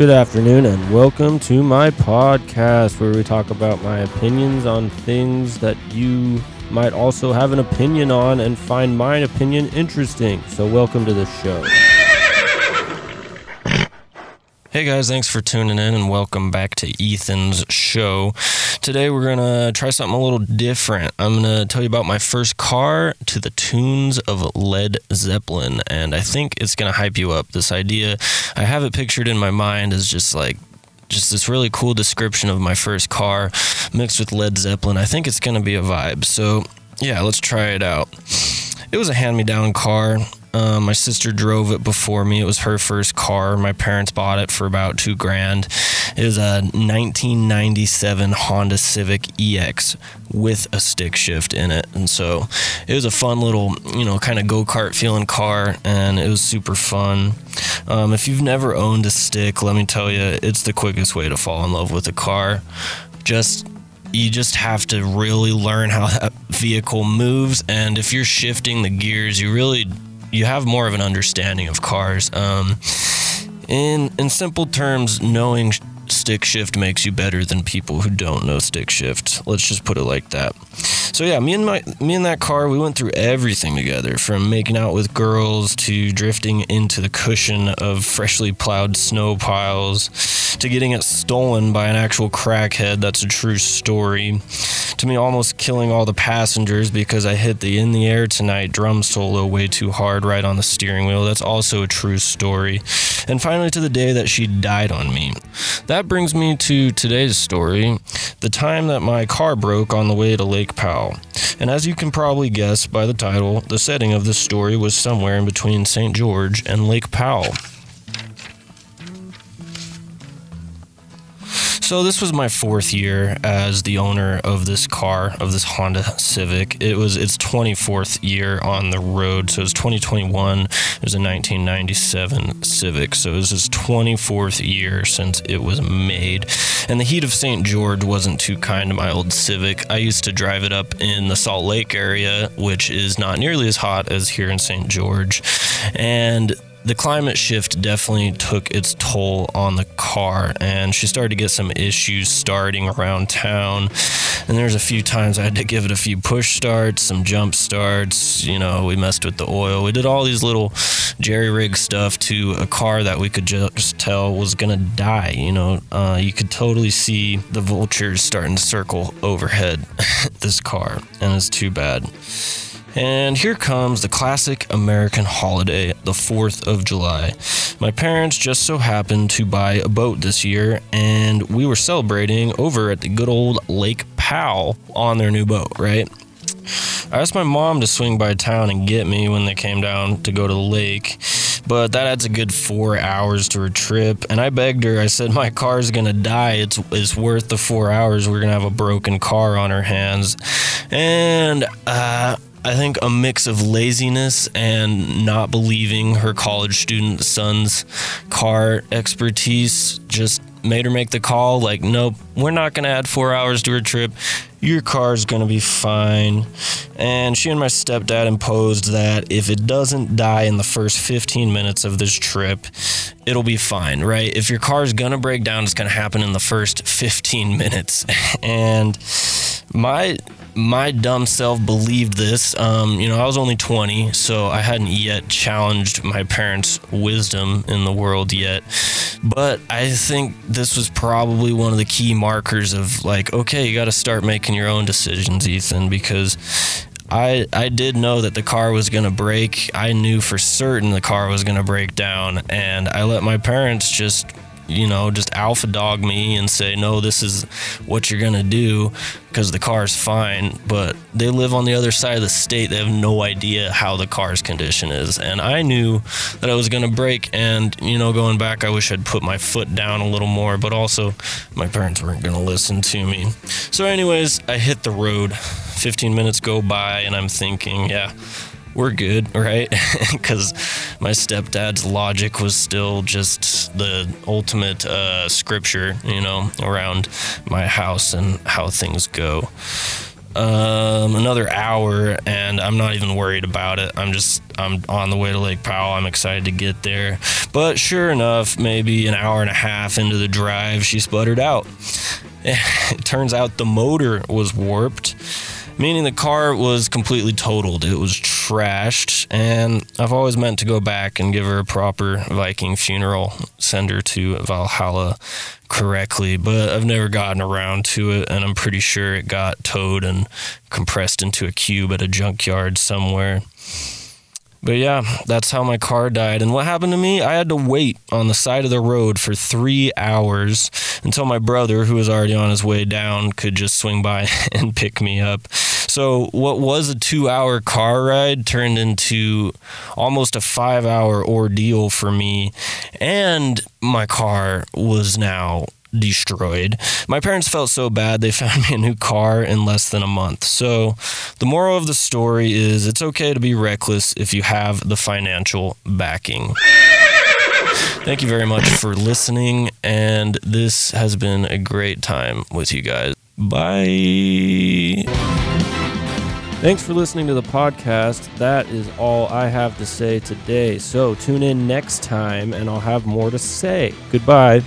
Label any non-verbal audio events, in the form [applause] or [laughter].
Good afternoon, and welcome to my podcast where we talk about my opinions on things that you might also have an opinion on and find my opinion interesting. So, welcome to the show. Hey guys, thanks for tuning in and welcome back to Ethan's show. Today we're going to try something a little different. I'm going to tell you about my first car to the tunes of Led Zeppelin, and I think it's going to hype you up. This idea, I have it pictured in my mind as just like just this really cool description of my first car mixed with Led Zeppelin. I think it's going to be a vibe. So, yeah, let's try it out. It was a hand me down car. Uh, my sister drove it before me. It was her first car. My parents bought it for about two grand. It was a 1997 Honda Civic EX with a stick shift in it. And so it was a fun little, you know, kind of go kart feeling car, and it was super fun. Um, if you've never owned a stick, let me tell you, it's the quickest way to fall in love with a car. Just you just have to really learn how that vehicle moves and if you're shifting the gears you really you have more of an understanding of cars. Um, in in simple terms, knowing stick shift makes you better than people who don't know stick shift. Let's just put it like that. So yeah, me and my me and that car, we went through everything together, from making out with girls to drifting into the cushion of freshly plowed snow piles to getting it stolen by an actual crackhead. That's a true story. To me, almost killing all the passengers because I hit the In the Air Tonight drum solo way too hard right on the steering wheel. That's also a true story. And finally, to the day that she died on me. That brings me to today's story the time that my car broke on the way to Lake Powell. And as you can probably guess by the title, the setting of this story was somewhere in between St. George and Lake Powell. So this was my fourth year as the owner of this car, of this Honda Civic. It was its 24th year on the road. So it was 2021. It was a 1997 Civic. So it was its 24th year since it was made. And the heat of St. George wasn't too kind to my old Civic. I used to drive it up in the Salt Lake area, which is not nearly as hot as here in St. George. And the climate shift definitely took its toll on the car and she started to get some issues starting around town. And there's a few times i had to give it a few push starts some jump starts you know we messed with the oil. We did all these little jerry rig stuff to a car that we could just tell was gonna die you know? Uh, you could totally see the vultures starting to circle overhead [laughs] this car and it's too bad and here comes the classic American holiday, the 4th of July. My parents just so happened to buy a boat this year, and we were celebrating over at the good old Lake Powell on their new boat, right? I asked my mom to swing by town and get me when they came down to go to the lake, but that adds a good four hours to her trip. And I begged her, I said, My car's gonna die. It's, it's worth the four hours. We're gonna have a broken car on our hands. And, uh, I think a mix of laziness and not believing her college student son's car expertise just made her make the call like, nope, we're not going to add four hours to her trip. Your car's going to be fine. And she and my stepdad imposed that if it doesn't die in the first 15 minutes of this trip, it'll be fine, right? If your car's going to break down, it's going to happen in the first 15 minutes. [laughs] And my my dumb self believed this. Um, you know, I was only 20, so I hadn't yet challenged my parents' wisdom in the world yet. But I think this was probably one of the key markers of like, okay, you got to start making your own decisions, Ethan, because I I did know that the car was going to break. I knew for certain the car was going to break down and I let my parents just you know, just alpha dog me and say, no, this is what you're going to do because the car's fine. But they live on the other side of the state. They have no idea how the car's condition is. And I knew that I was going to break. And, you know, going back, I wish I'd put my foot down a little more. But also, my parents weren't going to listen to me. So, anyways, I hit the road. 15 minutes go by, and I'm thinking, yeah we're good, [laughs] right? Because my stepdad's logic was still just the ultimate uh, scripture, you know, around my house and how things go. um, another hour, and I'm not even worried about it. I'm just I'm on the way to Lake Powell. I'm excited to get there. But sure enough, maybe an hour and a half into the drive, she sputtered out. [laughs] It turns out the motor was warped meaning the car was completely totaled. It was trashed, and I've always meant to go back and give her a proper Viking funeral, send her to Valhalla correctly, but I've never gotten around to it, and I'm pretty sure it got towed and compressed into a cube at a junkyard somewhere. But yeah, that's how my car died. And what happened to me? I had to wait on the side of the road for three hours until my brother, who was already on his way down, could just swing by [laughs] and pick me up. So, what was a two hour car ride turned into almost a five hour ordeal for me. And my car was now destroyed. My parents felt so bad they [laughs] found me a new car in less than a month. So, the moral of the story is it's okay to be reckless if you have the financial backing. Thank you very much for listening, and this has been a great time with you guys. Bye. Thanks for listening to the podcast. That is all I have to say today. So tune in next time and I'll have more to say. Goodbye.